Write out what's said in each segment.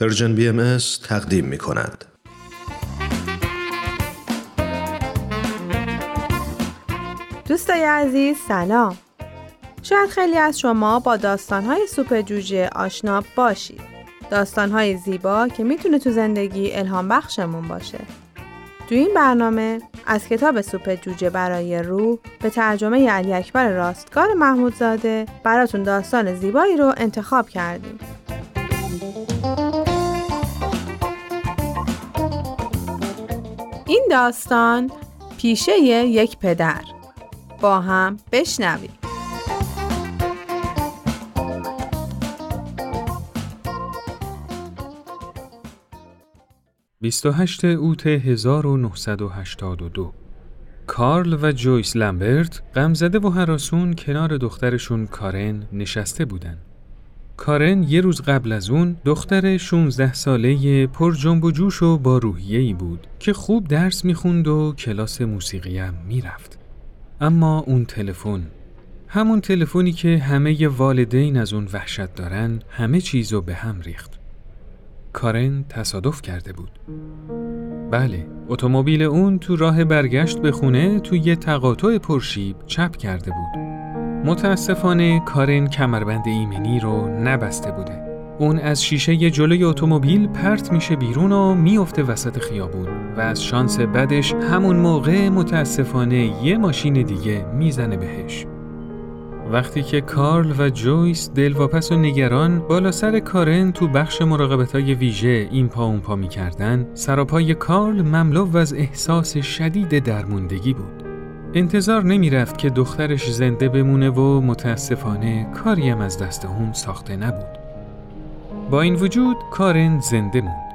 Persian BM تقدیم می کند. دوستای عزیز سلام. شاید خیلی از شما با داستانهای سوپ جوجه آشنا باشید. داستانهای زیبا که می‌تونه تو زندگی الهام بخشمون باشه. تو این برنامه از کتاب سوپ جوجه برای روح به ترجمه علی اکبر راستگار محمودزاده براتون داستان زیبایی رو انتخاب کردیم. داستان پیشه یک پدر. با هم بشنویم. 28 اوت 1982 کارل و جویس لمبرت غمزده و هراسون کنار دخترشون کارن نشسته بودن. کارن یه روز قبل از اون دختر 16 ساله پر جنب و جوش و با روحیه ای بود که خوب درس می‌خوند و کلاس موسیقی هم می‌رفت. اما اون تلفن همون تلفنی که همه والدین از اون وحشت دارن همه چیزو به هم ریخت. کارن تصادف کرده بود. بله، اتومبیل اون تو راه برگشت به خونه تو یه تقاطع پرشیب چپ کرده بود. متاسفانه کارن کمربند ایمنی رو نبسته بوده. اون از شیشه جلوی اتومبیل پرت میشه بیرون و میفته وسط خیابون و از شانس بدش همون موقع متاسفانه یه ماشین دیگه می‌زنه بهش. وقتی که کارل و جویس دلواپس و نگران بالا سر کارن تو بخش مراقبت های ویژه این پا اون پا می کردن، سراپای کارل مملو از احساس شدید درموندگی بود. انتظار نمی رفت که دخترش زنده بمونه و متاسفانه کاری هم از دست اون ساخته نبود. با این وجود کارن زنده موند.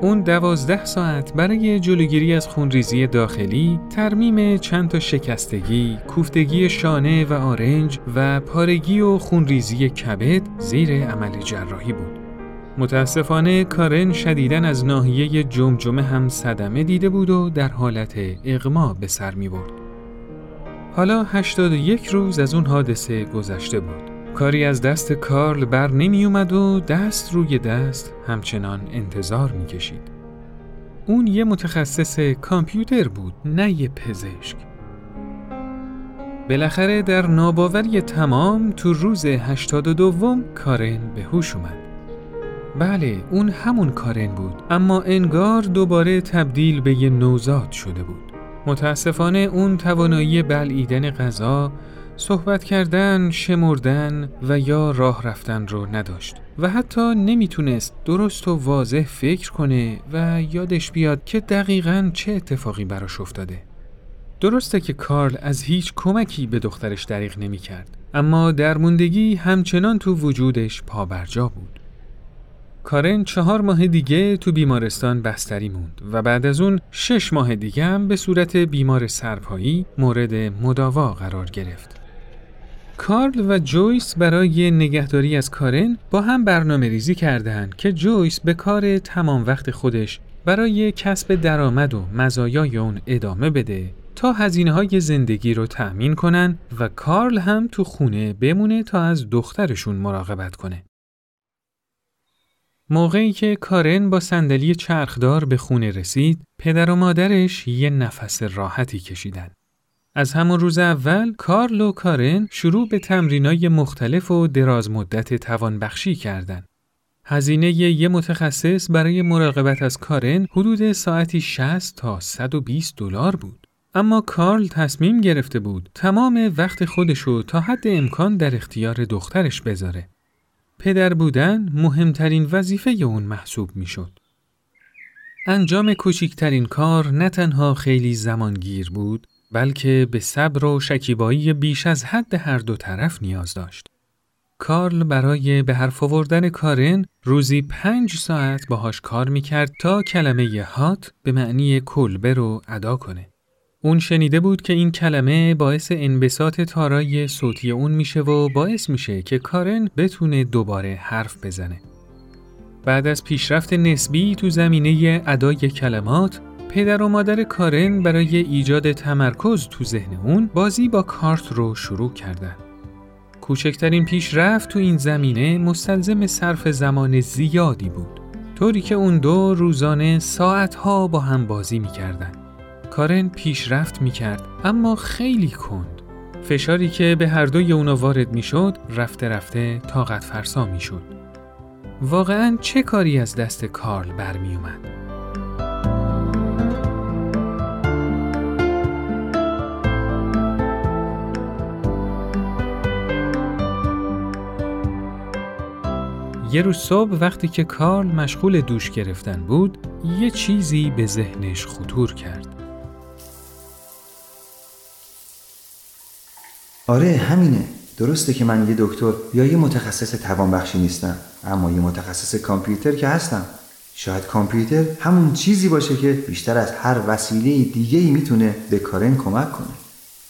اون دوازده ساعت برای جلوگیری از خونریزی داخلی، ترمیم چند تا شکستگی، کوفتگی شانه و آرنج و پارگی و خونریزی کبد زیر عمل جراحی بود. متاسفانه کارن شدیدن از ناحیه جمجمه هم صدمه دیده بود و در حالت اغما به سر می برد. حالا 81 روز از اون حادثه گذشته بود. کاری از دست کارل بر نمی اومد و دست روی دست همچنان انتظار می کشید. اون یه متخصص کامپیوتر بود نه یه پزشک. بالاخره در ناباوری تمام تو روز 82 دوم کارن به هوش اومد. بله اون همون کارن بود اما انگار دوباره تبدیل به یه نوزاد شده بود. متاسفانه اون توانایی بلعیدن غذا صحبت کردن، شمردن و یا راه رفتن رو نداشت و حتی نمی‌تونست درست و واضح فکر کنه و یادش بیاد که دقیقا چه اتفاقی براش افتاده. درسته که کارل از هیچ کمکی به دخترش دریغ نمی کرد اما درموندگی همچنان تو وجودش پابرجا بود. کارن چهار ماه دیگه تو بیمارستان بستری موند و بعد از اون شش ماه دیگه هم به صورت بیمار سرپایی مورد مداوا قرار گرفت. کارل و جویس برای نگهداری از کارن با هم برنامه ریزی کردند که جویس به کار تمام وقت خودش برای کسب درآمد و مزایای اون ادامه بده تا هزینه های زندگی رو تأمین کنن و کارل هم تو خونه بمونه تا از دخترشون مراقبت کنه. موقعی که کارن با صندلی چرخدار به خونه رسید، پدر و مادرش یه نفس راحتی کشیدن. از همون روز اول کارل و کارن شروع به تمرینای مختلف و دراز مدت توانبخشی کردند. هزینه یه متخصص برای مراقبت از کارن حدود ساعتی 60 تا 120 دلار بود. اما کارل تصمیم گرفته بود تمام وقت خودشو تا حد امکان در اختیار دخترش بذاره. پدر بودن مهمترین وظیفه اون محسوب می‌شد. انجام کوچکترین کار نه تنها خیلی زمانگیر بود بلکه به صبر و شکیبایی بیش از حد هر دو طرف نیاز داشت. کارل برای به حرف آوردن کارن روزی پنج ساعت باهاش کار می‌کرد تا کلمه هات به معنی کلبه رو ادا کنه. اون شنیده بود که این کلمه باعث انبساط تارای صوتی اون میشه و باعث میشه که کارن بتونه دوباره حرف بزنه. بعد از پیشرفت نسبی تو زمینه ادای کلمات پدر و مادر کارن برای ایجاد تمرکز تو ذهن اون بازی با کارت رو شروع کردن. کوچکترین پیشرفت تو این زمینه مستلزم صرف زمان زیادی بود. طوری که اون دو روزانه ساعتها با هم بازی می‌کردن. کارن پیشرفت می‌کرد اما خیلی کند. فشاری که به هر دوی اونا وارد می‌شد رفته رفته طاقت فرسا می‌شد. واقعا چه کاری از دست کارل برمی اومد؟ یه روز صبح وقتی که کارل مشغول دوش گرفتن بود، یه چیزی به ذهنش خطور کرد. آره همینه. درسته که من یه دکتر یا یه متخصص توانبخشی نیستم اما یه متخصص کامپیوتر که هستم شاید کامپیوتر همون چیزی باشه که بیشتر از هر وسیله دیگه ای می‌تونه به کارن کمک کنه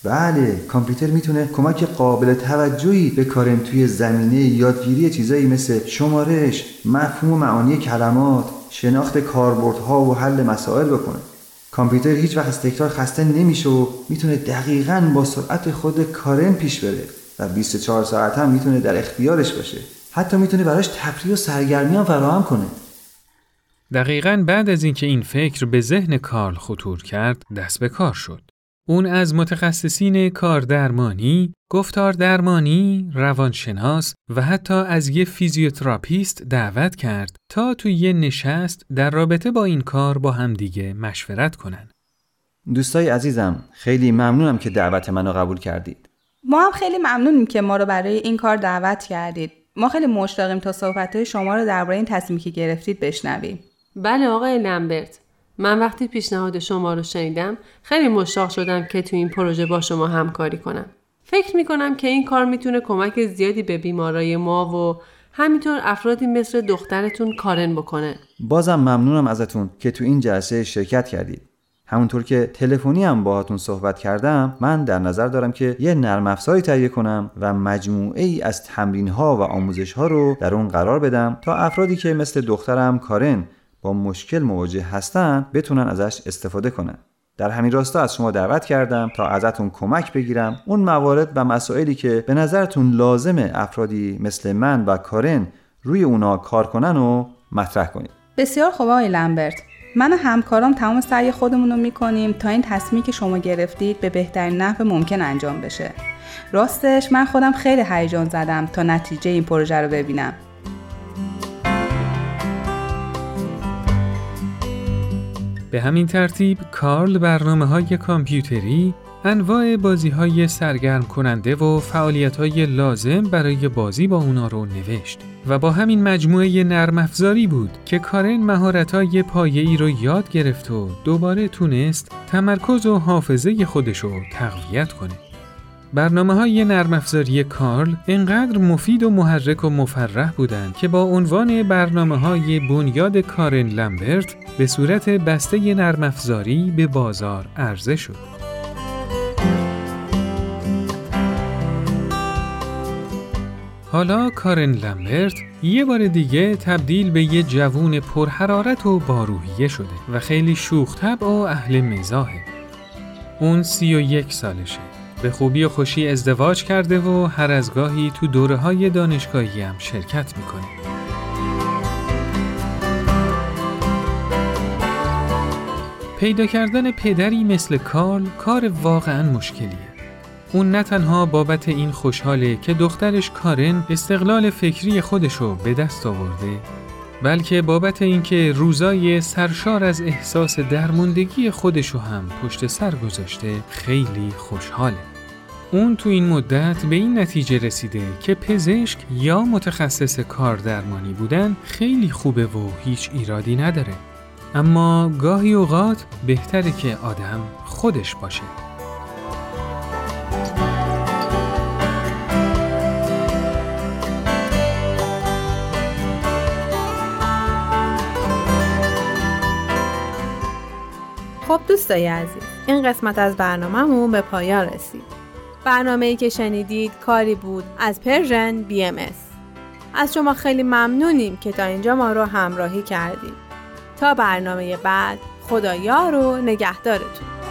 بله کامپیوتر می‌تونه کمک قابل توجهی به کارن توی زمینه یادگیری چیزایی مثل شمارش، مفهوم و معانی کلمات، شناخت کاربردها و حل مسائل بکنه. کامپیوتر هیچ وقت از تکرار خسته نمیشه و می‌تونه دقیقا با سرعت خود کارن پیش بره و 24 ساعت هم می‌تونه در اختیارش باشه. حتی می‌تونه براش تفریح و سرگرمی هم فراهم کنه. دقیقا بعد از اینکه این فکر به ذهن کارل خطور کرد دست به کار شد. اون از متخصصین کاردرمانی، گفتار درمانی، روانشناس و حتی از یه فیزیوتراپیست دعوت کرد تا توی یه نشست در رابطه با این کار با همدیگه مشورت کنن. دوستای عزیزم، خیلی ممنونم که دعوت منو قبول کردید. ما هم خیلی ممنونیم که ما رو برای این کار دعوت کردید. ما خیلی مشتاقیم تا صحبت شما رو درباره این تصمیمی که گرفتید بشنویم. بله آقای لمبرت من وقتی پیشنهاد شما رو شنیدم خیلی مشتاق شدم که تو این پروژه با شما همکاری کنم. فکر می کنم که این کار می‌تونه کمک زیادی به بیمارای ما و همینطور افرادی مثل دخترتون کارن بکنه. بازم ممنونم ازتون که تو این جلسه شرکت کردید. همونطور که تلفنی هم باهاتون صحبت کردم من در نظر دارم که یه نرم افزاری تهیه کنم و مجموعه ای از تمرین ها و آموزش ها رو در اون قرار بدم تا افرادی که مثل دخترم کارن با مشکل مواجه هستن بتونن ازش استفاده کنن در همین راستا از شما دعوت کردم تا ازتون کمک بگیرم. اون موارد و مسائلی که به نظرتون لازمه افرادی مثل من و کارن روی اونا کار کنن و مطرح کنید. بسیار خوب آقای لمبرت من و همکارام تمام سعی خودمون رو می‌کنیم تا این تصمیمی که شما گرفتید به بهترین نحو ممکن انجام بشه. راستش من خودم خیلی هیجان زدم تا نتیجه این پروژه رو ببینم. به همین ترتیب کارل برنامه های کامپیوتری انواع بازی های سرگرم کننده و فعالیت های لازم برای بازی با اونا رو نوشت و با همین مجموعه نرم افزاری بود که کارن مهارت های پایه‌ای رو یاد گرفت و دوباره تونست تمرکز و حافظه خودش رو تقویت کنه. برنامه های نرم افزاری کارل انقدر مفید و محرک و مفرح بودند که با عنوان برنامه های بنیاد کارن لمبرت به صورت بسته نرم افزاری به بازار عرضه شد. حالا کارن لمبرت یه بار دیگه تبدیل به یه جوون پرحرارت و باروحیه شده و خیلی شوخ و اهل مزاحه. اون سی و یک سالشه. به خوبی و خوشی ازدواج کرده و هر از گاهی تو دوره های دانشگاهی هم شرکت می‌کنه. پیدا کردن پدری مثل کارل کار واقعا مشکلیه. اون نه تنها بابت این خوشحاله که دخترش کارن استقلال فکری خودشو به دست آورده بلکه بابت اینکه روزای سرشار از احساس درموندگی خودشو هم پشت سر گذاشته خیلی خوشحاله. اون تو این مدت به این نتیجه رسیده که پزشک یا متخصص کار درمانی بودن خیلی خوبه و هیچ ایرادی نداره. اما گاهی اوقات بهتره که آدم خودش باشه. خب دوستای عزیز این قسمت از برنامهمون به پایان رسید برنامه که شنیدید کاری بود از پرژن بی ام از شما خیلی ممنونیم که تا اینجا ما رو همراهی کردید تا برنامه بعد خدایا رو نگهدارتون.